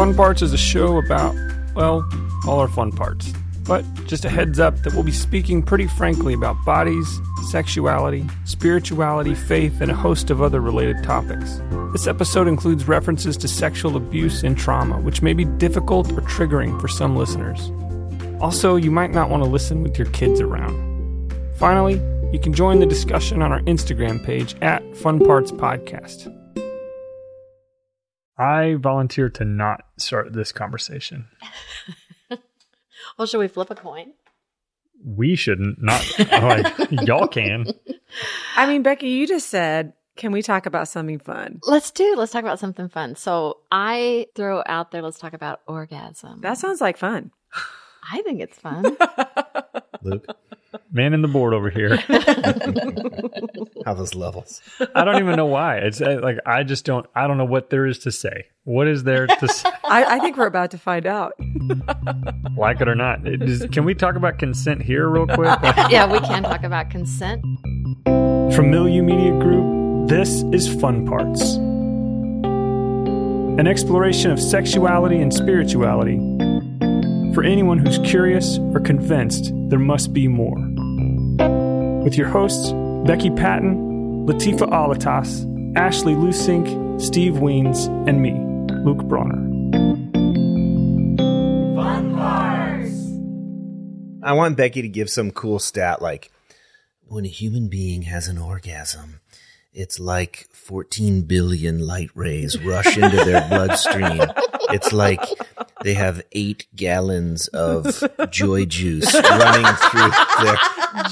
Fun Parts is a show about, well, all our fun parts. But just a heads up that we'll be speaking pretty frankly about bodies, sexuality, spirituality, faith, and a host of other related topics. This episode includes references to sexual abuse and trauma, which may be difficult or triggering for some listeners. Also, you might not want to listen with your kids around. Finally, you can join the discussion on our Instagram page at Fun Parts Podcast. I volunteer to not start this conversation. Well, should we flip a coin? We shouldn't. Not like y'all can. I mean, Becky, you just said, can we talk about something fun? Let's do. Let's talk about something fun. So I throw out there. Let's talk about orgasm. That sounds like fun. I think it's fun. Luke, Man in the board over here. how those levels? I don't even know why. It's uh, like I just don't. I don't know what there is to say. What is there to say? I, I think we're about to find out. like it or not? It is- can we talk about consent here real quick? yeah, we can talk about consent. From Milieu Media Group, this is Fun Parts. An exploration of sexuality and spirituality for anyone who's curious or convinced there must be more. With your hosts, Becky Patton, Latifa Alatas, Ashley Lusink, Steve Wiens, and me, Luke Bronner. Fun Parts. I want Becky to give some cool stat like when a human being has an orgasm, it's like 14 billion light rays rush into their bloodstream. It's like they have eight gallons of joy juice running through their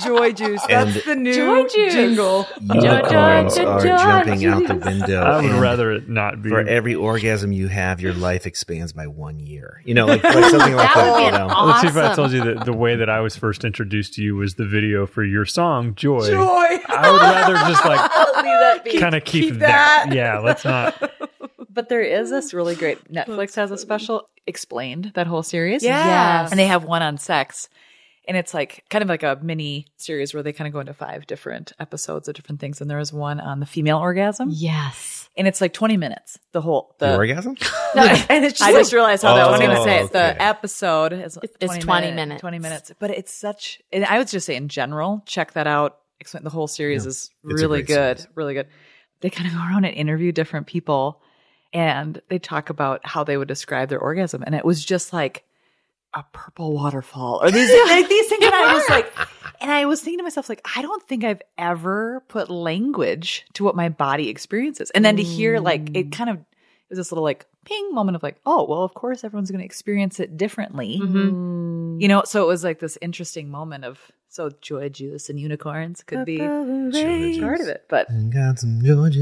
Joy juice. That's And- the new Joy juice. jingle. unicorns joy, are joy jumping out the window. I would rather it not be. for every orgasm you have, your life expands by one year. You know, like, like something like That that. would be you an know? aw- Let's see if I told you that the way that I was first introduced to you was the video for your song "Joy." Joy. I would rather just like Leave that be. kind of keep, keep that. that. Yeah, let's not. But there is this really great Netflix has a special explained that whole series. Yes. And they have one on sex. And it's like kind of like a mini series where they kind of go into five different episodes of different things. And there was one on the female orgasm. Yes. And it's like 20 minutes. The whole The the orgasm? No, and it's just I just realized how that Oh, was going to say it. okay. The episode is It's 20 minutes. 20 minutes. But it's such, and I would just say in general, check that out. Explain the whole series Yeah. is It's really good. series. Really good. They kind of go around and interview different people and they talk about how they would describe their orgasm. And it was just like a purple waterfall or these, like these things. And I was like, and I was thinking to myself, like, I don't think I've ever put language to what my body experiences. And then to hear like, it kind of, it was this little like ping moment of like, oh, well, of course everyone's going to experience it differently. Mm-hmm. You know, so it was like this interesting moment of, so joy juice and unicorns could be part of it. But Got some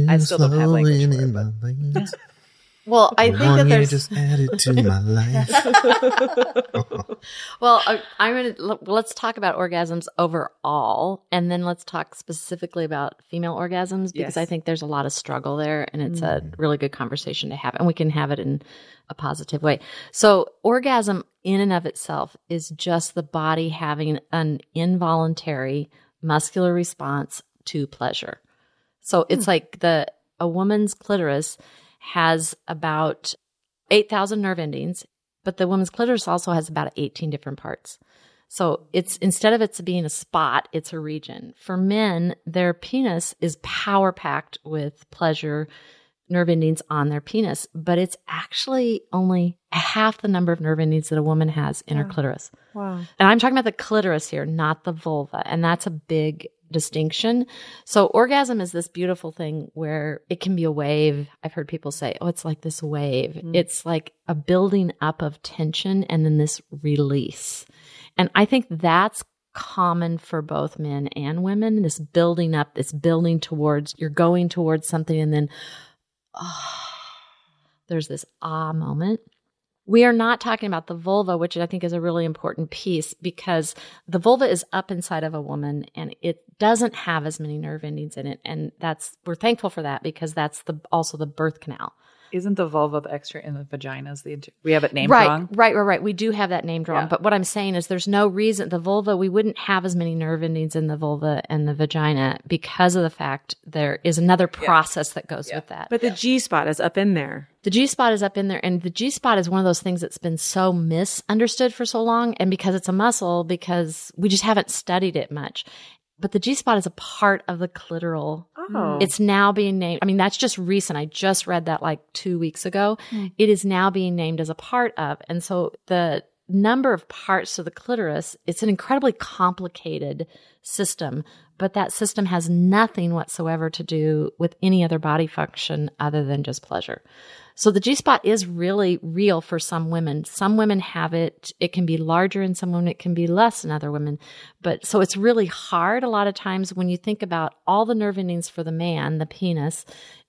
I still don't have language for it, in my veins. Well, I think One that year there's just added to my life. Well, I, I'm going to let's talk about orgasms overall, and then let's talk specifically about female orgasms because Yes. I think there's a lot of struggle there, and it's a mm. really good conversation to have, and we can have it in a positive way. So, orgasm in and of itself is just the body having an involuntary muscular response to pleasure. So it's hmm. like the a woman's clitoris has about 8,000 nerve endings, but the woman's clitoris also has about 18 different parts. So it's instead of it's being a spot, it's a region. For men, their penis is power packed with pleasure nerve endings on their penis, but it's actually only half the number of nerve endings that a woman has in her clitoris. Wow. And I'm talking about the clitoris here, not the vulva. And that's a big distinction. So orgasm is this beautiful thing where it can be a wave. I've heard people say, oh, it's like this wave. It's like a building up of tension and then this release. And I think that's common for both men and women. This building up, this building towards, you're going towards something and then, oh, there's this ah moment. We are not talking about the vulva, which I think is a really important piece because the vulva is up inside of a woman and it doesn't have as many nerve endings in it. And that's, we're thankful for that because that's the, also the birth canal. Isn't the vulva the extra in the vagina? Is the inter- we have it named right, wrong? right, right, right. We do have that named wrong. Yeah. But what I'm saying is there's no reason the vulva, we wouldn't have as many nerve endings in the vulva and the vagina because of the fact there is another process that goes with that. But the G spot is up in there. The G spot is up in there, and the G spot is one of those things that's been so misunderstood for so long. And because it's a muscle, because we just haven't studied it much. But the G spot is a part of the clitoral. Oh. It's now being named. I mean, that's just recent. I just read that like two weeks ago. Hmm. It is now being named as a part of. And so the number of parts to the clitoris, it's an incredibly complicated system, but that system has nothing whatsoever to do with any other body function other than just pleasure. So the G spot is really real for some women. Some women have it. It can be larger in some women. It can be less in other women. But so it's really hard a lot of times when you think about all the nerve endings for the man, the penis,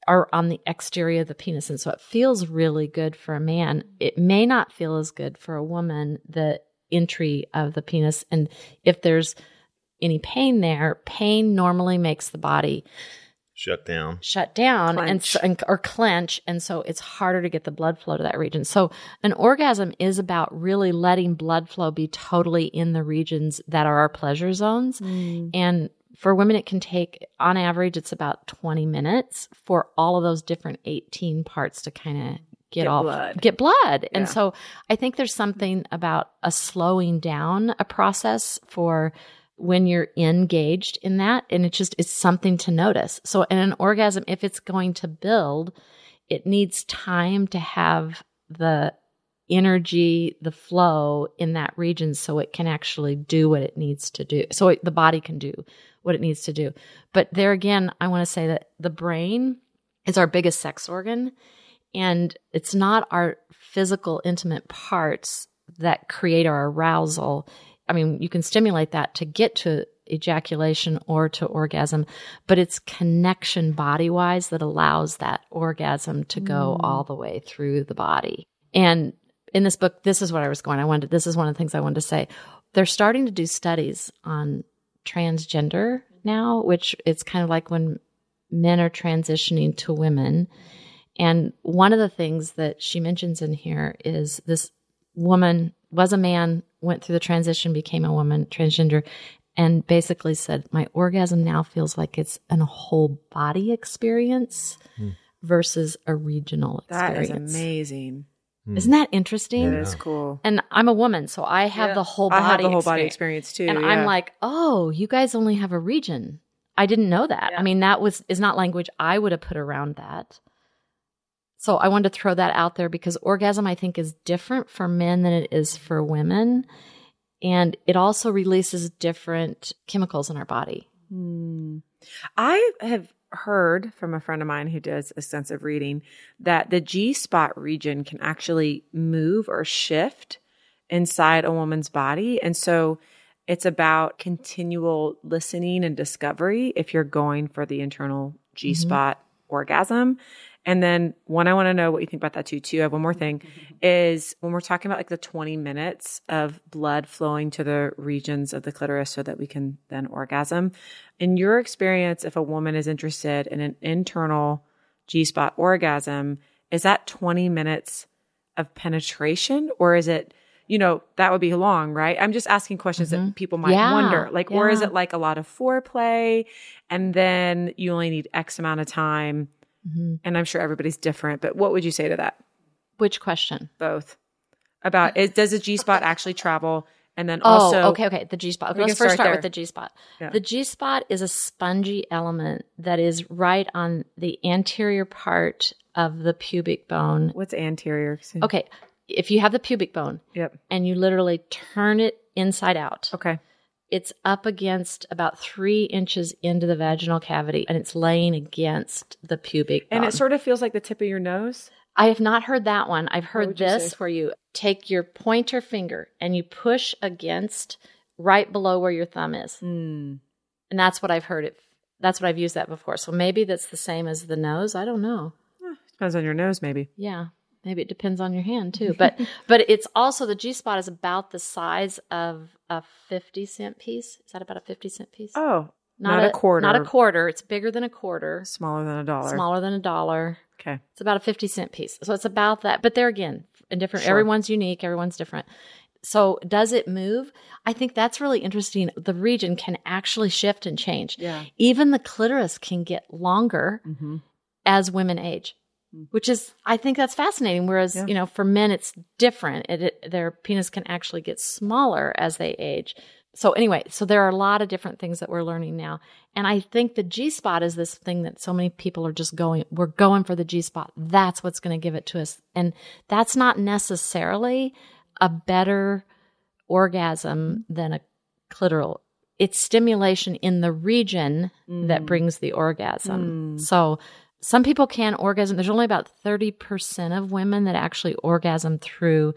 are on the exterior of the penis. And so it feels really good for a man. It may not feel as good for a woman, the entry of the penis. And if there's any pain there, pain normally makes the body Shut down. shut down and, so, and or clench and so it's harder to get the blood flow to that region. So an orgasm is about really letting blood flow be totally in the regions that are our pleasure zones. Mm. And for women it can take on average it's about 20 minutes for all of those different 18 parts to kind of get, Get all blood. get blood. And so i think there's something about a slowing down a process for when you're engaged in that and it's just it's something to notice. So in an orgasm if it's going to build it needs time to have the energy the flow in that region so it can actually do what it needs to do so it, the body can do what it needs to do. But there again i want to say that the brain is our biggest sex organ and it's not our physical intimate parts that create our arousal i mean you can stimulate that to get to ejaculation or to orgasm but it's connection body wise that allows that orgasm to go mm. all the way through the body. And in this book this is what i was going i wanted this is one of the things i wanted to say. They're starting to do studies on transgender now which it's kind of like when men are transitioning to women. And one of the things that she mentions in here is this woman was a man, went through the transition, became a woman, transgender, and basically said, My orgasm now feels like it's a whole body experience hmm. versus a regional experience. That is experience. amazing. Hmm. Isn't that interesting? That is cool. And I'm a woman, so I have Yeah. the whole body I have the whole body experience. experience too. And I'm like, oh, you guys only have a region. I didn't know that. I mean, that was is not language I would have put around that. So I wanted to throw that out there because orgasm I think is different for men than it is for women. And it also releases different chemicals in our body. Hmm. I have heard from a friend of mine who does extensive reading that the G spot region can actually move or shift inside a woman's body. And so it's about continual listening and discovery if you're going for the internal G spot orgasm. And then one I want to know what you think about that too. Too, I have one more thing is when we're talking about like the 20 minutes of blood flowing to the regions of the clitoris so that we can then orgasm. In your experience, if a woman is interested in an internal G spot orgasm, is that 20 minutes of penetration or is it, you know, that would be long, right? I'm just asking questions that mm-hmm. people might Yeah, wonder. Like, or is it like a lot of foreplay and then you only need X amount of time? Mm-hmm. And I'm sure everybody's different, but what would you say to that? Which question? Both about is, does a G spot actually travel? And then Oh, also, okay, okay. The G spot. Okay, let's first start start with the G spot. Yeah. The G spot is a spongy element that is right on the anterior part of the pubic bone. what's anterior? Okay, if you have the pubic bone Yep. and you literally turn it inside out, Okay. It's up against about three inches into the vaginal cavity and it's laying against the pubic bone. And it sort of feels like the tip of your nose. I have not heard that one. I've heard would you this where you take your pointer finger and you push against right below where your thumb is. Mm. And that's what I've heard it. That's what I've used that before. So maybe that's the same as the nose. I don't know. Depends on your nose, maybe. Yeah. Maybe it depends on your hand too. But but it's also the G spot is about the size of a 50 cent piece. Is that about a 50 cent piece? Oh, not a quarter. Not a quarter. It's bigger than a quarter. smaller than a dollar. Smaller than a dollar. Okay. It's about a 50 cent piece. So it's about that. But there again, in different, Sure. everyone's unique, everyone's different. So does it move? I think that's really interesting. The region can actually shift and change. Yeah. Even the clitoris can get longer Mm-hmm. as women age, Mm-hmm. which is, I think that's fascinating. Whereas, Yeah. you know, for men, it's different. It, it, their penis can actually get smaller as they age. So anyway, so there are a lot of different things that we're learning now. And I think the G spot is this thing that so many people are just going, we're going for the G spot. That's what's going to give it to us. And that's not necessarily a better orgasm than a clitoral. It's stimulation in the region that mm. brings the orgasm. Mm. So some people can orgasm. There's only about 30% of women that actually orgasm through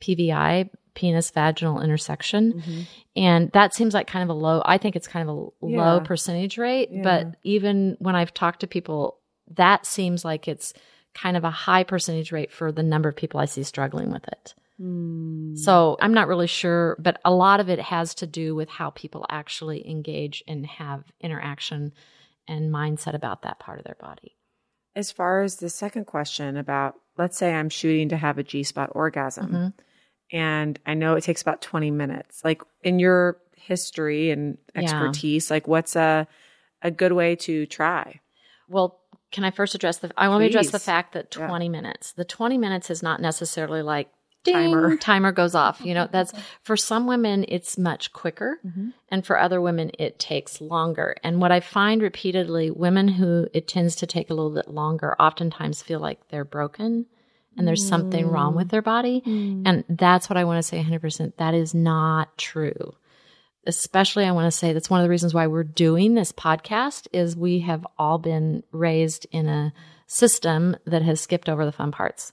PVI, penis vaginal intersection. Mm-hmm. And that seems like kind of a low, I think it's kind of a low percentage rate. Yeah. But even when I've talked to people, that seems like it's kind of a high percentage rate for the number of people I see struggling with it. Hmm. So I'm not really sure, but a lot of it has to do with how people actually engage and have interaction and mindset about that part of their body. As far as the second question about, let's say I'm shooting to have a G spot orgasm, Mhm. and I know it takes about 20 minutes. Like in your history and Yeah. expertise, like what's a a good way to try? Well, can I first address the? I want to address the fact that Yeah. 20 minutes. The 20 minutes is not necessarily like ding, Timer. timer goes off. You know, that's for some women it's much quicker, mm-hmm. and for other women it takes longer. And what I find repeatedly, women who it tends to take a little bit longer, oftentimes feel like they're broken. And there's something wrong with their body. Mm. And that's what I want to say 100%. That is not true especially I want to say that's one of the reasons why we're doing this podcast is we have all been raised in a system that has skipped over the fun parts.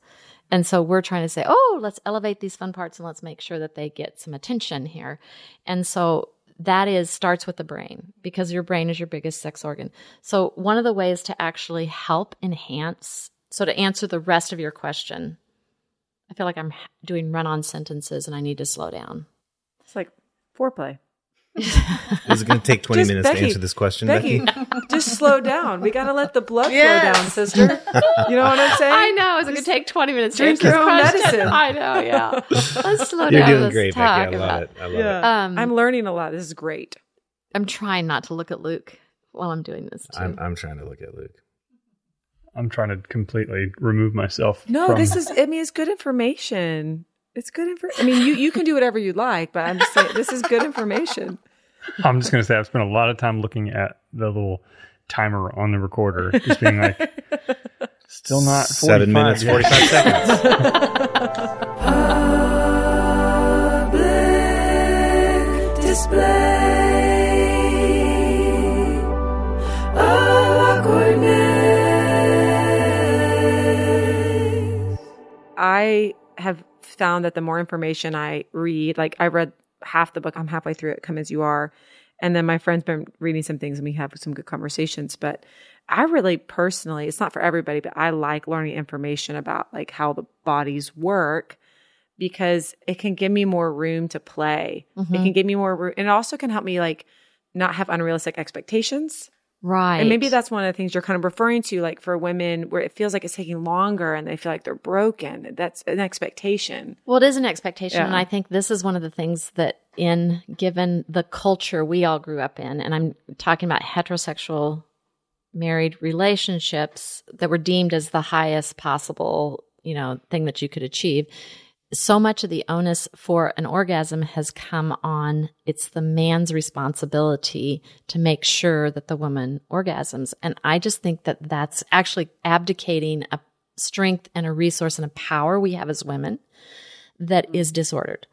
And so we're trying to say, "Oh, let's elevate these fun parts and let's make sure that they get some attention here." And so that is starts with the brain because your brain is your biggest sex organ. So one of the ways to actually help enhance so to answer the rest of your question, I feel like I'm doing run-on sentences and I need to slow down. It's like foreplay. Is it going to take 20 Just minutes Becky- to answer this question, Becky, Becky? just slow down. We got to let the blood Yes. flow down, sister. You know what I'm saying? I know. Is it going to take 20 minutes to drink answer your own question? medicine. I know, yeah. Let's slow You're down. doing Let's great, talk Becky. I love about- it. I love Yeah. it. Um, I'm learning a lot. This is great. I'm trying not to look at Luke while I'm doing this too. I'm, I'm trying to look at Luke. I'm trying to completely remove myself. No, from, this is. I mean, it's good information. It's good information. I mean, you you can do whatever you like, but I'm just saying this is good information. I'm just going to say I've spent a lot of time looking at the little timer on the recorder, just being like, still not 45 Seven minutes, yet. 45 seconds. I have found that the more information I read, like I read half the book, I'm halfway through it, Come As You Are. And then my friend's been reading some things and we have some good conversations. But I really personally, it's not for everybody, but I like learning information about like how the bodies work because it can give me more room to play. It mm-hmm. can give me more room. And it also can help me like not have unrealistic expectations. Right. And maybe that's one of the things you're kind of referring to, like for women where it feels like it's taking longer and they feel like they're broken. That's an expectation. Well, it is an expectation. Yeah. And I think this is one of the things that, in given the culture we all grew up in, and I'm talking about heterosexual married relationships that were deemed as the highest possible, you know, thing that you could achieve. So much of the onus for an orgasm has come on it's the man's responsibility to make sure that the woman orgasms. And I just think that that's actually abdicating a strength and a resource and a power we have as women that mm. is disordered.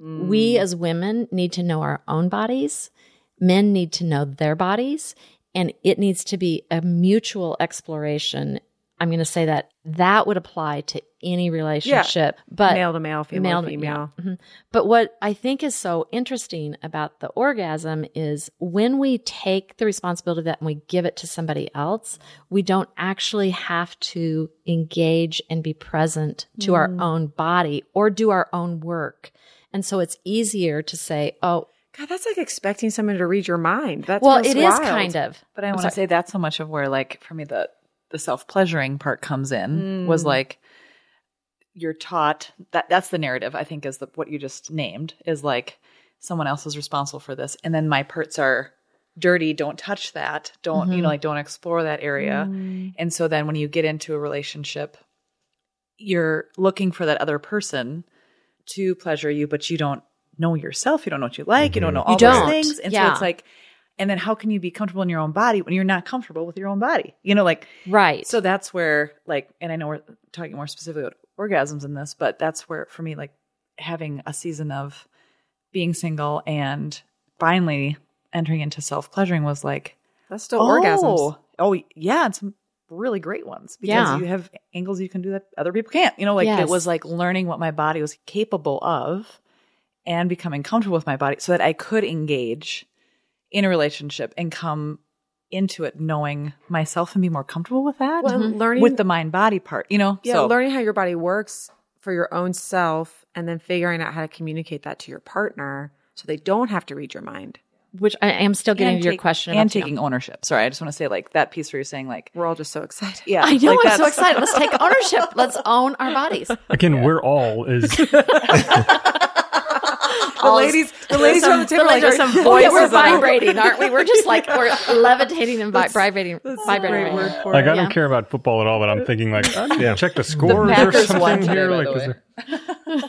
Mm. We as women need to know our own bodies. Men need to know their bodies and it needs to be a mutual exploration. I'm going to say that that would apply to any relationship, but male to male, female male to to- female. yeah. Mhm. But what I think is so interesting about the orgasm is when we take the responsibility of that and we give it to somebody else, we don't actually have to engage and be present to our Mm. own body or do our own work. And so it's easier to say, oh, God, that's like expecting someone to read your mind. That's well, feels it is wild. kind of. But I want to say that's so much of where, like, for me, the the self pleasuring part comes in was mm. like you're taught that that's the narrative I think is the what you just named is like someone else is responsible for this and then my parts are dirty don't touch that don't you know mm-hmm. like don't explore that area. Mm. And so then when you get into a relationship you're looking for that other person to pleasure you but you don't know yourself you don't know what you like you don't mm-hmm. know all those don't. things. And so Yeah. it's like and then how can you be comfortable in your own body when you're not comfortable with your own body you know like Right. so that's where like and i know we're talking more specifically about orgasms in this but that's where for me like having a season of being single and finally entering into self-pleasuring was like That's still oh, orgasms. oh, oh yeah and some really great ones because Yeah. you have angles you can do that other people can't you know like Yes. it was like learning what my body was capable of and becoming comfortable with my body so that i could engage in a relationship and come into it knowing myself and be more comfortable with that Well, and learning with the mind body part you know Yeah, so learning how your body works for your own self and then figuring out how to communicate that to your partner so they don't have to read your mind. Which I am still getting and to your question and about, you taking ownership sorry i just want to say like that piece where you're saying like We're all just so excited. yeah I know. like I'm so excited. Let's take ownership. Let's own our bodies. Again, we're all is The ladies, the ladies some, from the table ladies like, are some "Oh, yeah, voices. We're we're vibrating, aren't we? We're just like we're levitating and vi- vibrating. vibrating. word for like I don't care about football at all, but I'm thinking like Yeah. check the scores or something today, here. by Like, the is there-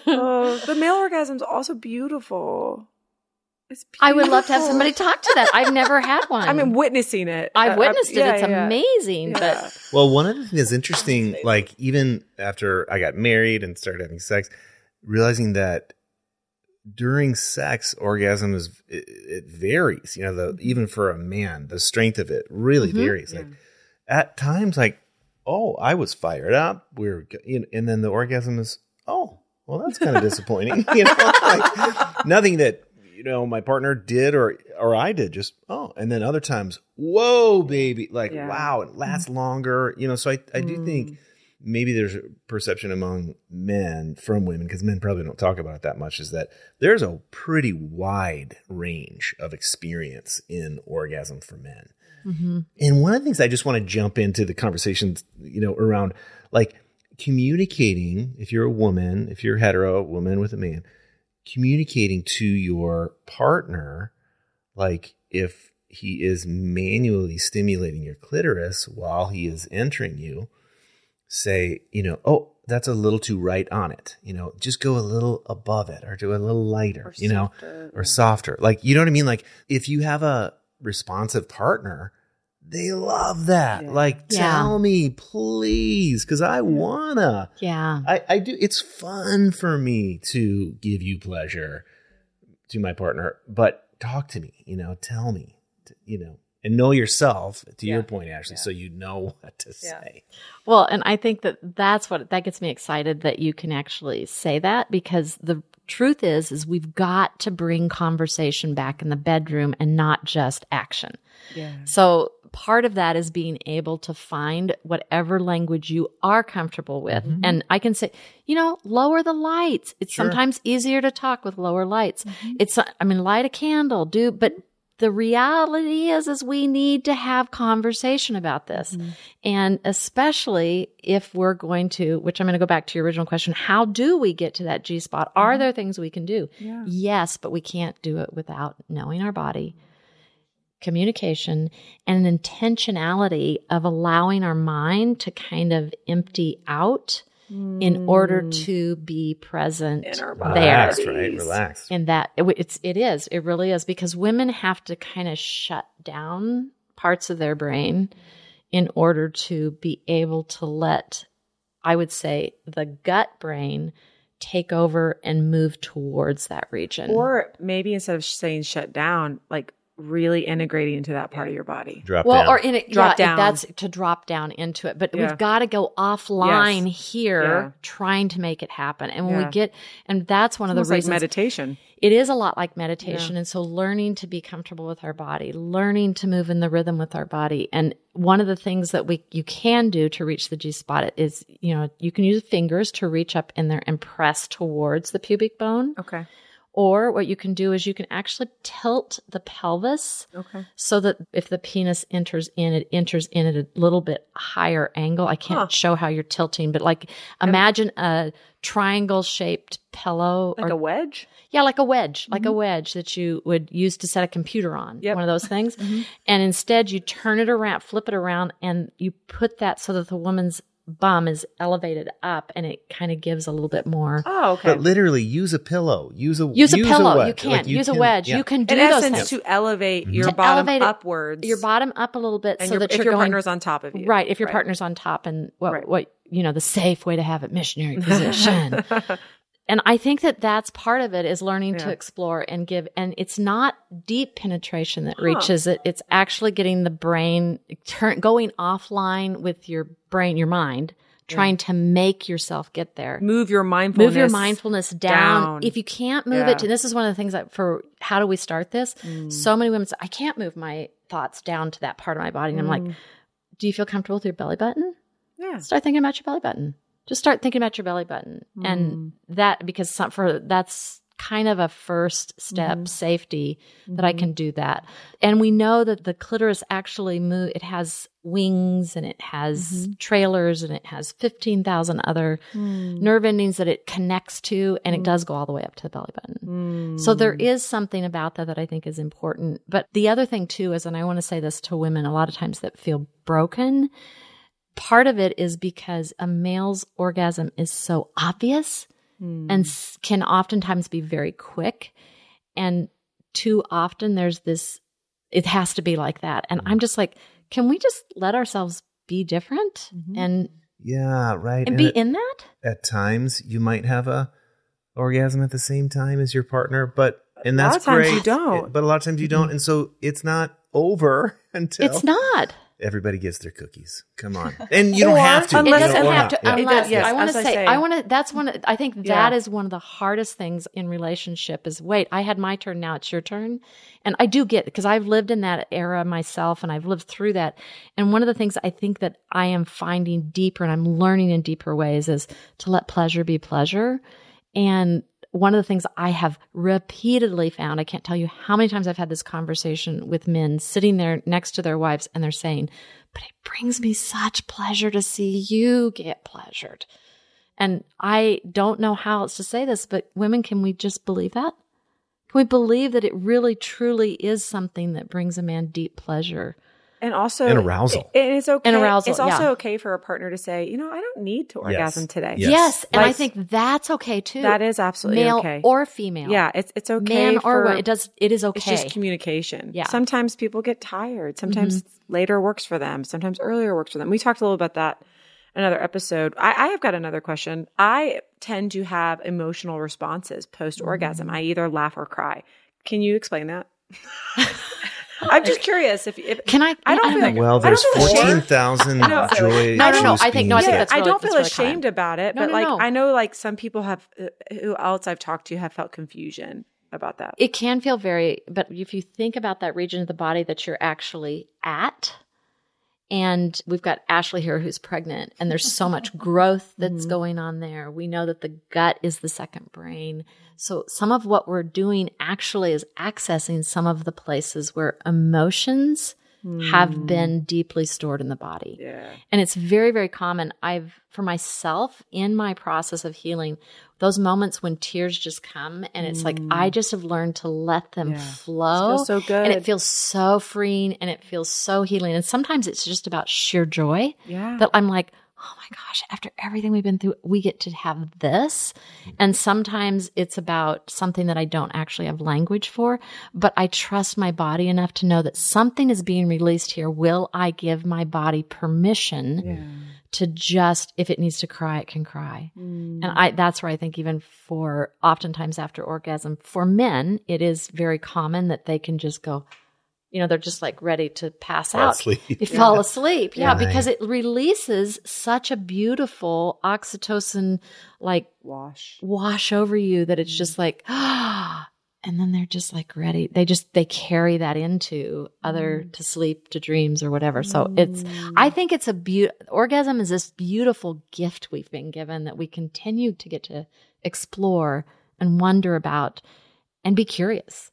Oh, the male orgasm is also beautiful. It's beautiful. I would love to have somebody talk to that. I've never had one. I mean, witnessing it. I've Uh, witnessed it. yeah, It's yeah. amazing. Yeah. But Well, one of the things that's interesting, like even after I got married and started having sex, realizing that during sex, orgasm is it, it varies. You know, the mm-hmm. even for a man, the strength of it really mm-hmm. varies. Like at times, like oh, I was fired up. We are and then the orgasm is oh, well, that's kind of disappointing. you know, like nothing that you know my partner did or or I did. Just oh, and then other times, whoa, baby, like Yeah. wow, it lasts mm-hmm. longer. You know, so I I do think mm. Maybe there's a perception among men from women because men probably don't talk about it that much is that there's a pretty wide range of experience in orgasm for men. Mm-hmm. And one of the things i just want to jump into the conversations you know around like communicating if you're a woman if you're hetero woman with a man communicating to your partner like if he is manually stimulating your clitoris while he is entering you say, you know, oh, that's a little too right on it. You know, just go a little above it or do a little lighter, you know, or softer. Like, you know what I mean? Like, if you have a responsive partner, they love that. Like, Yeah. tell me, please, because I wanna. yeah, I, I do. It's fun for me to give you pleasure to my partner, but talk to me, you know, tell me, t- you know, and know yourself to your point, Ashley, so you know what to say. Well, and I think that that's what that gets me excited that you can actually say that because the truth is is we've got to bring conversation back in the bedroom and not just action. Yeah. So part of that is being able to find whatever language you are comfortable with. Mm-hmm. And I can say, you know, lower the lights. It's sometimes easier to talk with lower lights. Mm-hmm. It's I mean light a candle, do but the reality is is we need to have conversation about this. Mm-hmm. And especially if we're going to, which I'm going to go back to your original question, how do we get to that G spot? Are mm-hmm. there things we can do? Yes, but we can't do it without knowing our body communication and an intentionality of allowing our mind to kind of empty out in order mm. to be present there. Relaxed, right? Relax. And that it, it's it is it really is because women have to kind of shut down parts of their brain in order to be able to let I would say the gut brain take over and move towards that region. Or maybe instead of saying shut down, like really integrating into that part of your body. Drop well, down. or in it, Drop yeah, down. That's to drop down into it, but Yeah. we've got to go offline Yes. here, Yeah. trying to make it happen. And when Yeah. we get, and that's one of the Almost like meditation. it is a lot like meditation. And so learning to be comfortable with our body, learning to move in the rhythm with our body. And one of the things that we, you can do to reach the G spot is, you know, you can use fingers to reach up in there and press towards the pubic bone Okay. Or what you can do is you can actually tilt the pelvis Okay. so that if the penis enters in, it enters in at a little bit higher angle. I can't Huh. show how you're tilting, but like imagine a triangle shaped pillow Like or a wedge? yeah, like a wedge, like a mm-hmm. wedge that you would use to set a computer on. Yep. One of those things. Mm-hmm. And instead you turn it around, flip it around, and you put that so that the woman's bum is elevated up and it kind of gives a little bit more. Oh, okay. But literally, use a pillow. Use a Use a pillow. wedge. you can't. Like, use a wedge. yeah. You can do In those essence, things. to elevate mm-hmm. your To bottom elevate upwards. your bottom up a little bit and so your, that if you're your going partner's on top of you. right. If your Right. partner's on top and what Right. what you know the safe way to have it missionary position. and I think that that's part of it is learning to explore and give. And it's not deep penetration that reaches it. It's actually getting the brain turn going offline with your brain, your mind, trying to make yourself get there. Move your mindfulness. Move your mindfulness down. down. If you can't move Yeah. it to, this is one of the things that for how do we start this? Mm. So many women say, I can't move my thoughts down to that part of my body. And I'm like, mm. do you feel comfortable with your belly button? Yeah. Start thinking about your belly button. Just start thinking about your belly button. And mm. that, because some, for that's kind of a first step mm-hmm. safety that I mm-hmm. can do that. And we know that the clitoris actually move, it has wings and it has mm-hmm. trailers and it has 15,000 other mm. nerve endings that it connects to and it mm. does go all the way up to the belly button. So there is something about that that I think is important. But the other thing too is, and I want to say this to women a lot of times that feel broken, part of it is because a male's orgasm is so obvious hmm. and s- can oftentimes be very quick. And too often there's this, it has to be like that. And I'm just like, can we just let ourselves be different mm-hmm. and, Yeah, right. and be at, in that? at times, you might have a orgasm at the same time as your partner, but and A lot that's of times great. you don't. But a lot of times you don't, mm-hmm. and so it's not over until It's not. Everybody gets their cookies. Come on, and you don't have to. It Unless- you doesn't know, have to. Yeah. Unless does, yes, I want to say, say. I want to. That's one. Of, I think Yeah. that is one of the hardest things in relationship. Is wait, I had my turn. Now it's your turn, and I do get because I've lived in that era myself, and I've lived through that. And one of the things I think that I am finding deeper, and I'm learning in deeper ways, is to let pleasure be pleasure, and one of the things I have repeatedly found, I can't tell you how many times I've had this conversation with men sitting there next to their wives and they're saying, but it brings me such pleasure to see you get pleasured. And I don't know how else to say this, but women, can we just believe that? Can we believe that it really truly is something that brings a man deep pleasure? And also And arousal. It, it's okay. And arousal, It's also yeah. okay for a partner to say, you know, I don't need to orgasm today. Yes. Yes. and I think that's okay too. That is absolutely male okay. or female. yeah, it's it's okay Man for or what. It does, it is okay. It's just communication. Yeah. Mm-hmm. Sometimes people get tired. Sometimes later works for them. Sometimes earlier works for them. We talked a little about that another episode. I, I have got another question. I tend to have emotional responses post orgasm. Mm-hmm. I either laugh or cry. Can you explain that? I'm just curious if, if Can I? I don't I feel don't like Well, there's fourteen thousand No, joy. No, no, no, I think- no, I think that- that's I don't feel really ashamed about it, No, but no, like no. I know like some people have uh, who else I've talked to have felt confusion about that. It can feel very, but if you think about that region of the body that you're actually at, and we've got Ashley here who's pregnant, and there's so much growth that's mm-hmm. going on there. We know that the gut is the second brain. So some of what we're doing actually is accessing some of the places where emotions have hmm. been deeply stored in the body. yeah. And it's very, very common. I've, for myself, in my process of healing, those moments when tears just come and it's like, I hmm. just have learned to let them Yeah. flow. Feels so good. And it feels so freeing and it feels so healing. And sometimes it's just about sheer joy Yeah. that I'm like, oh my gosh, after everything we've been through, we get to have this. And sometimes it's about something that I don't actually have language for, but I trust my body enough to know that something is being released here. Will I give my body permission to just, if it needs to cry, it can cry? Mm. And I, that's where I think even for oftentimes after orgasm, for men, it is very common that they can just go, you know, they're just like ready to pass Fall out. asleep. You fall asleep. Yeah, Yeah. because it releases such a beautiful oxytocin like Wash. wash over you that it's just like, ah, and then they're just like ready. They just, they carry that into other to sleep, to dreams or whatever. So it's, I think it's a beaut, orgasm is this beautiful gift we've been given that we continue to get to explore and wonder about. and be curious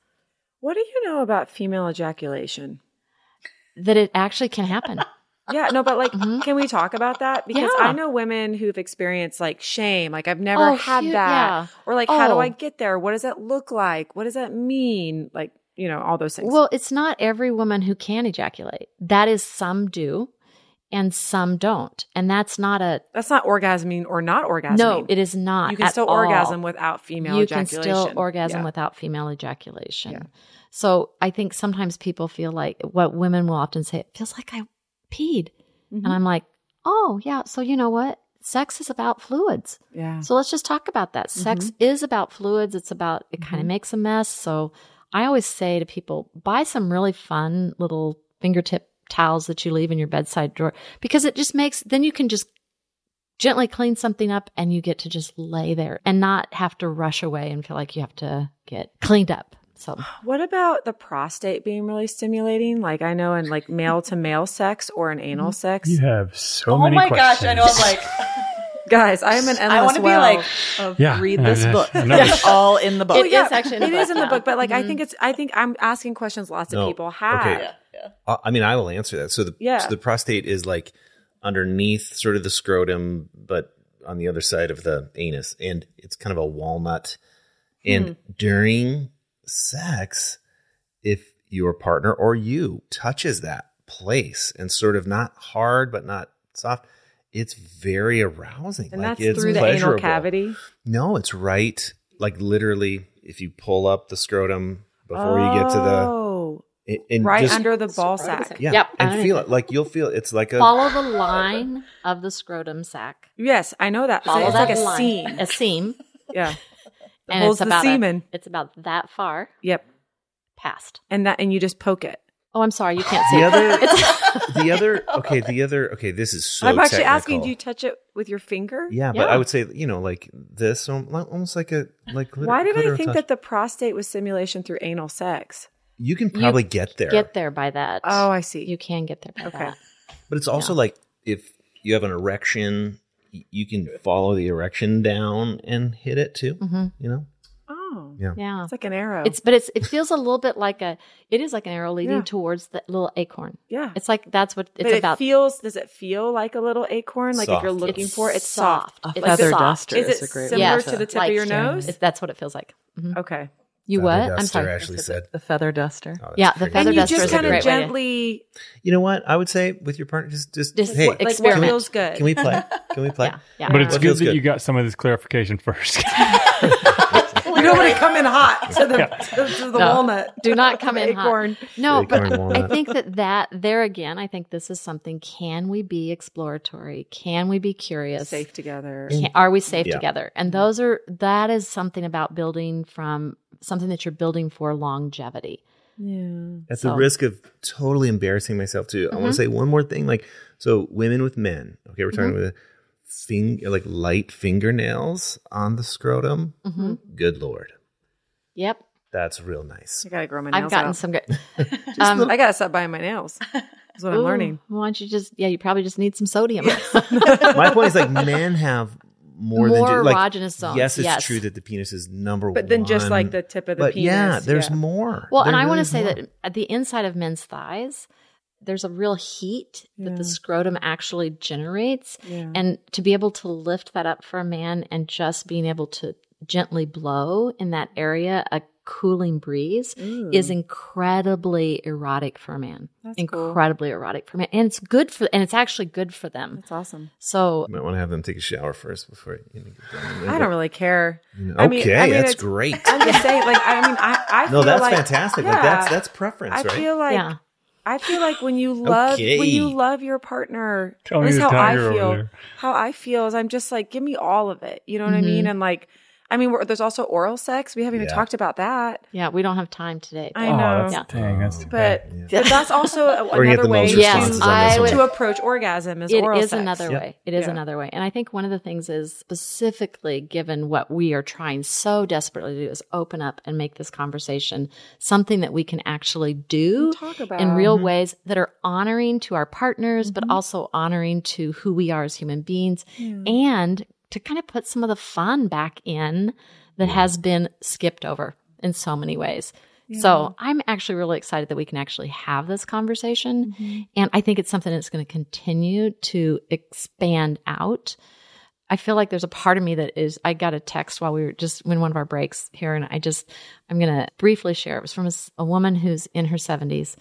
What do you know about female ejaculation? that it actually can happen. Yeah, no, but like, can we talk about that? Because Mm-hmm. Yeah. I know women who've experienced like shame, like I've never Oh, had that, yeah. or like, how do Oh. I get there? What does that look like? What does that mean? Like, you know, all those things. Well, it's not every woman who can ejaculate. That is some do and some don't. And that's not a That's not orgasming or not orgasming. No, it is not. You can still all. orgasm without female you ejaculation. can still orgasm Yeah. without female ejaculation. Yeah. So I think sometimes people feel like what women will often say, it feels like I peed. Mhm. And I'm like, oh, yeah. So you know what? Sex is about fluids. Yeah. So let's just talk about that. Sex Mm-hmm. is about fluids. It's about, it kind of makes a mess. So I always say to people, buy some really fun little fingertip towels that you leave in your bedside drawer because it just makes, then you can just gently clean something up and you get to just lay there and not have to rush away and feel like you have to get cleaned up. So What about the prostate being really stimulating? Like I know in like male to male sex or in Mm-hmm. anal sex. You have so oh many Oh my questions. gosh, I know. I'm like, Guys, I am an endless I want to be like, uh, Yeah, read this know. book. I. It's all in the book. It is actually in the book, is in the book, but like I Mhm. think it's I think I'm asking questions lots of No, people have. okay. Uh, I mean, I will answer that. So the Yeah. so the prostate is like underneath sort of the scrotum, but on the other side of the anus, and it's kind of a walnut. And during sex, if your partner or you touches that place and sort of not hard but not soft, it's very arousing. And like that's it's through the anal cavity. No, it's right. Like literally, if you pull up the scrotum before you get to the Oh, and- and right just- under the ball sack. yeah, Yep, and feel it. it. Like you'll feel it's like a follow the line of the scrotum sac. Yes, I know that. So Follow it's that like a line. seam. A seam. Yeah. and holds it's the about a- semen. it's about that far Yep. past. And that and you just poke it. Oh, I'm sorry, you can't see. the other the other okay the other okay this is so I'm actually asking, do you touch it with your finger? yeah, but Yeah. I would say you know like this almost like a like clitor- Why did I think touch. that the prostate was stimulation through anal sex? You can probably get there get there by that. Oh, I see. You can get there by Okay. that. but it's also like if you have an erection you can follow the erection down and hit it too hmm you know oh. yeah Yeah. It's like an arrow. It's but it's it feels a little bit like a it is like an arrow leading Yeah. towards the little acorn. yeah. It's like that's what it's but it about. feels does it feel like a little acorn? Like if you're looking It's for it, it's soft. A It's feather soft. duster Is is, it a great similar word to the tip of your nose? It's, that's what it feels like. Mhm. Okay. You Feather what? I'm sorry. Ashley said The feather duster. Oh, that's Yeah, the pretty feather and you duster just is a kind of great way to- gently you know what I would say with your partner just just, Just hey like Experiment. what feels good. can we play can we play Yeah, yeah. But it's What good that good? you got some of this clarification first. you don't want to come in hot to the Yeah. to, to the No. walnut. Do not come in acorn. hot. No, Acorn but. I think that that there again, I think this is something. Can we be exploratory? Can we be curious? Safe together. Can, are we safe Yeah. together? And those are that is something about building from something that you're building for longevity. Yeah. At So- the risk of totally embarrassing myself too, I want to say one more thing. Like, so women with men. Okay, we're talking about fing- like light fingernails on the scrotum. hmm Good lord, Yep, that's real nice. I gotta grow my nails I've gotten out. some good. um, I gotta stop buying my nails. That's what I'm learning. Why don't you just? Yeah, you probably just need some sodium. My point is like men have more, than More just, like, erogenous zones, Yes, it's yes. true that the penis is number one. But then just like the tip of the but penis. yeah, there's yeah. more. Well, There and I want to say more. that at the inside of men's thighs, there's a real heat that the scrotum actually generates. Yeah. And to be able to lift that up for a man and just being able to gently blow in that area, a cooling breeze, Ooh. is mm. incredibly erotic for a man. That's cool. incredibly erotic for a man. And it's good for, and it's actually good for them. That's awesome. So you might want to have them take a shower first before you get done. I don't really care. Okay, I mean- I mean, that's great. I'm just saying, like, I mean, I, I No, that's like, fantastic. Like that's that's preference, I right? feel like yeah. I feel like when you love Okay. when you love your partner, Tell at me least the how I feel. How I feel is I'm just like, give me all of it. You know what I mm-hmm. mean? And like, I mean, we're, there's also oral sex. We haven't even Yeah. talked about that. Yeah. We don't have time today. I oh, know. that's Yeah. dang, that's too But, bad. but that's also a- We're gonna get another way most to, Yes, I would- to approach orgasm is It oral is sex. another Yeah. way. It is Yeah. another way. And I think one of the things is specifically given what we are trying so desperately to do is open up and make this conversation something that we can actually do Talk about in real mm-hmm. ways that are honoring to our partners, but mm-hmm. also honoring to who we are as human beings hmm. and to kind of put some of the fun back in that has been skipped over. in so many ways. So I'm actually really excited that we can actually have this conversation. Mm-hmm. And I think it's something that's going to continue to expand out. I feel like there's a part of me that is, I got a text while we were just in one of our breaks here, and I just, I'm going to briefly share. It was from a woman who's in her 70s.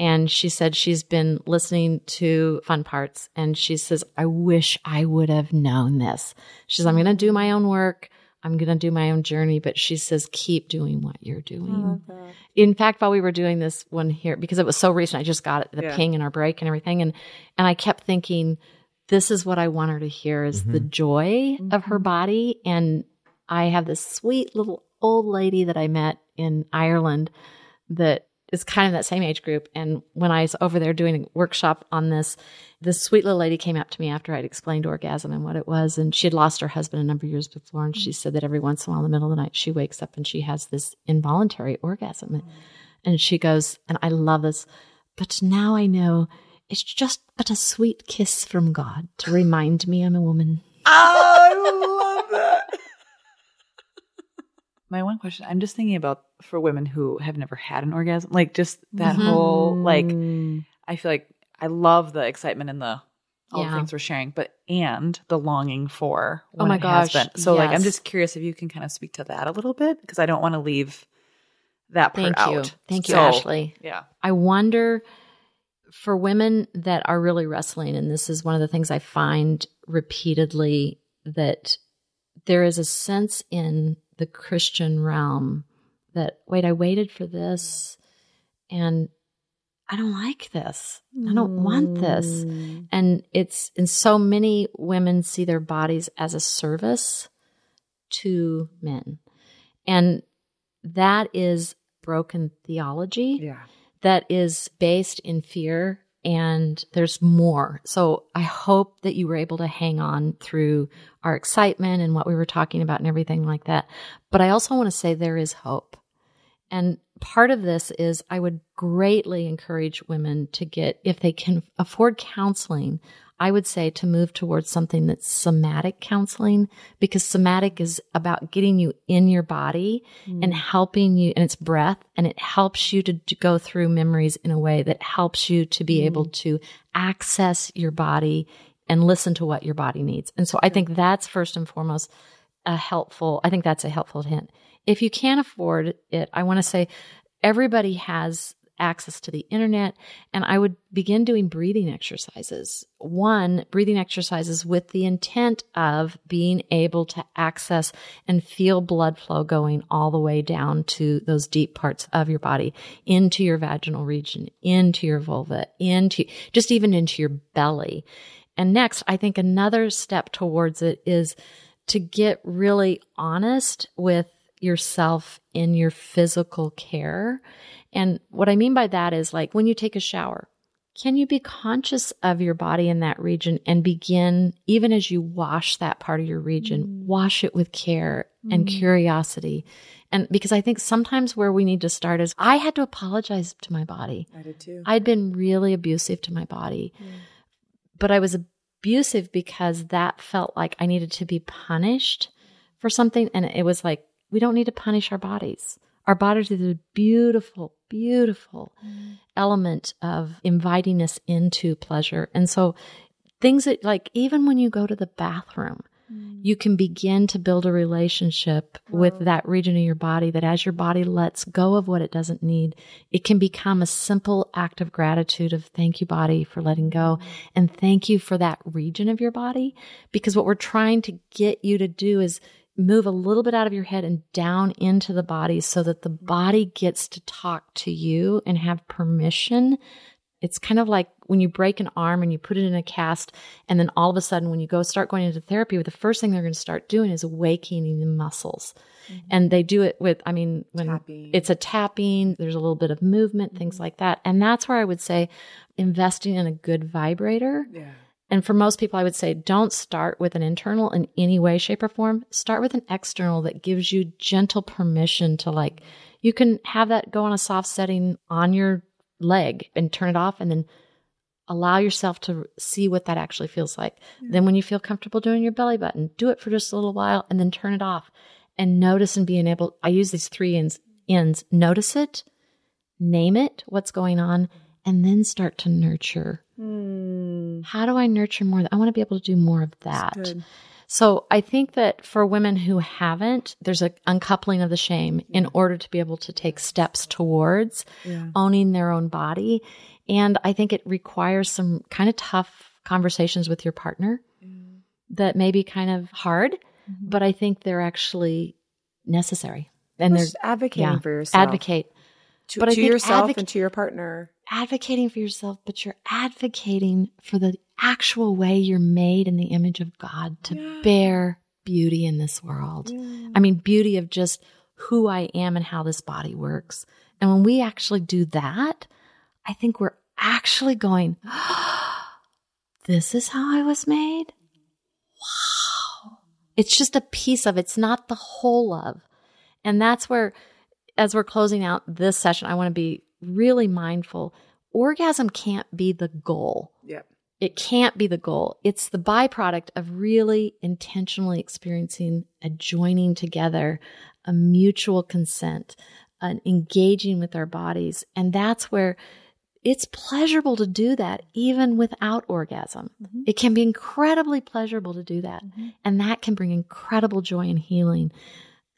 And she said she's been listening to Fun Parts, and she says, I wish I would have known this. She says, I'm going to do my own work. I'm going to do my own journey, but she says, keep doing what you're doing. In fact, while we were doing this one here, because it was so recent, I just got it, the Yeah. ping in our break and everything. And, and I kept thinking, this is what I want her to hear is the mm-hmm. joy of her body. And I have this sweet little old lady that I met in Ireland that is kind of that same age group. And when I was over there doing a workshop on this, this sweet little lady came up to me after I'd explained orgasm and what it was. And she had lost her husband a number of years before. And she said that every once in a while in the middle of the night, she wakes up and she has this involuntary orgasm. And she goes, and I love this, but now I know it's just but a sweet kiss from God to remind me I'm a woman. Oh, I love that. My one question, I'm just thinking about for women who have never had an orgasm, like just that Mhm. whole like Mm. I feel like I love the excitement and the all Yeah. the things we're sharing, but and the longing for Oh my gosh, been. So like I'm just curious if you can kind of speak to that a little bit because I don't want to leave that part Thank you. out. Thank you, So, Ashley. Yeah. I wonder for women that are really wrestling, and this is one of the things I find repeatedly that there is a sense in the Christian realm that, wait, I waited for this and I don't like this. I don't want this. Mm. And it's, and so many women see their bodies as a service to men. And that is broken theology Yeah. that is based in fear and there's more. So I hope that you were able to hang on through our excitement and what we were talking about and everything like that. But I also want to say there is hope. And part of this is I would greatly encourage women to get, if they can afford counseling, I would say to move towards something that's somatic counseling because somatic is about getting you in your body mm. and helping you, and it's breath, and it helps you to, to go through memories in a way that helps you to be able mm. to access your body and listen to what your body needs. And so I think that's first and foremost a helpful, I think that's a helpful hint. If you can't afford it, I want to say everybody has access to the internet and I would begin doing breathing exercises. One, breathing exercises with the intent of being able to access and feel blood flow going all the way down to those deep parts of your body, into your vaginal region, into your vulva, into just even into your belly. And next, I think another step towards it is to get really honest with yourself in your physical care. And what I mean by that is like when you take a shower, can you be conscious of your body in that region and begin, even as you wash that part of your region, mm. wash it with care and mm. curiosity? And because I think sometimes where we need to start is I had to apologize to my body. I did too. I'd been really abusive to my body, but I was abusive because that felt like I needed to be punished for something. And it was like, we don't need to punish our bodies. Our bodies are the beautiful, beautiful mm. element of inviting us into pleasure. And so things that like, even when you go to the bathroom, Mm. you can begin to build a relationship with that region of your body that as your body lets go of what it doesn't need, it can become a simple act of gratitude of thank you body for letting go mm. and thank you for that region of your body. Because what we're trying to get you to do is move a little bit out of your head and down into the body so that the mm. body gets to talk to you and have permission it's kind of like when you break an arm and you put it in a cast, and then all of a sudden, when you go start going into therapy, the first thing they're going to start doing is awakening the muscles. Mm-hmm. And they do it with, I mean, when Tapping. it's a tapping, there's a little bit of movement, things mm-hmm. like that. And that's where I would say investing in a good vibrator. Yeah. And for most people, I would say don't start with an internal in any way, shape, or form. Start with an external that gives you gentle permission to like, you can have that go on a soft setting on your leg and turn it off and then allow yourself to see what that actually feels like. Then when you feel comfortable doing your belly button, do it for just a little while and then turn it off and notice and being able, I use these three N's, ends. Notice it, name it, what's going on, and then start to nurture. Hmm. How do I nurture more? I want to be able to do more of that. So I think that for women who haven't, there's an uncoupling of the shame in order to be able to take steps towards Yeah. owning their own body. And I think it requires some kind of tough conversations with your partner mm. that may be kind of hard, mm-hmm. but I think they're actually necessary. And they're advocating yeah, for yourself. advocate to, but to yourself advoc- and to your partner. advocating for yourself, but you're advocating for the actual way you're made in the image of God to bear beauty in this world. I mean, beauty of just who I am and how this body works. And when we actually do that, I think we're actually going, this is how I was made. Wow. It's just a piece of it's not the whole of. And that's where, as we're closing out this session, I want to be really mindful. Orgasm can't be the goal. It can't be the goal. It's the byproduct of really intentionally experiencing a joining together, a mutual consent, an engaging with our bodies. And that's where it's pleasurable to do that even without orgasm. Mm-hmm. It can be incredibly pleasurable to do that. Mm-hmm. And that can bring incredible joy and healing.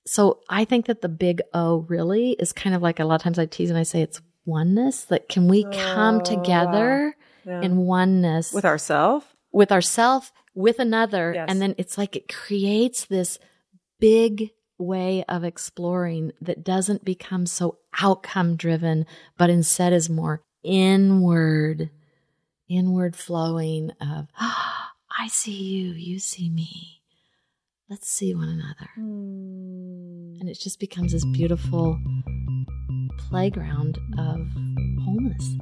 So I think that the big O really is kind of like a lot of times I tease and I say it's oneness. That can we come Oh, together Yeah. in oneness with ourselves. with ourself, with another, Yes. and then it's like it creates this big way of exploring that doesn't become so outcome driven, but instead is more inward, inward flowing of, I see you, you see me. Let's see one another. Hmm. And it just becomes this beautiful playground of wholeness.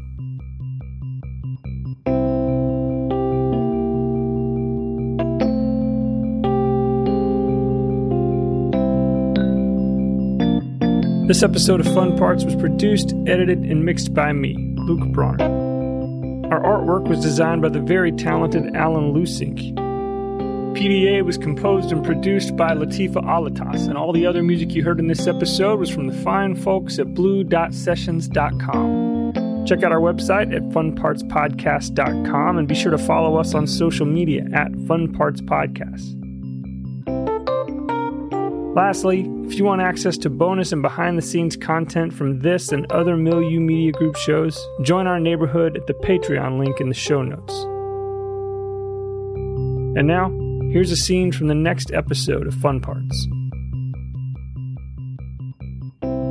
This episode of Fun Parts was produced, edited, and mixed by me, Luke Bronner. Our artwork was designed by the very talented Alan Lusink. PDA was composed and produced by Latifa Alatas, and all the other music you heard in this episode was from the fine folks at bluedotsessions.com. Check out our website at funpartspodcast.com and be sure to follow us on social media at Fun Parts Podcast. Lastly, if you want access to bonus and behind the scenes content from this and other Milieu Media Group shows, join our neighborhood at the Patreon link in the show notes. And now, here's a scene from the next episode of Fun Parts.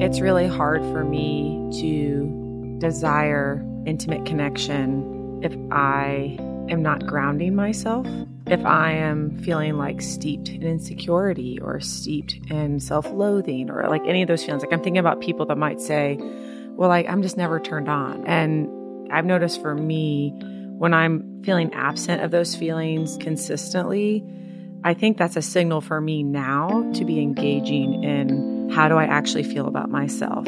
It's really hard for me to desire intimate connection if I am not grounding myself. If I am feeling like steeped in insecurity or steeped in self loathing or like any of those feelings, like I'm thinking about people that might say, well, like I'm just never turned on. And I've noticed for me, when I'm feeling absent of those feelings consistently, I think that's a signal for me now to be engaging in how do I actually feel about myself.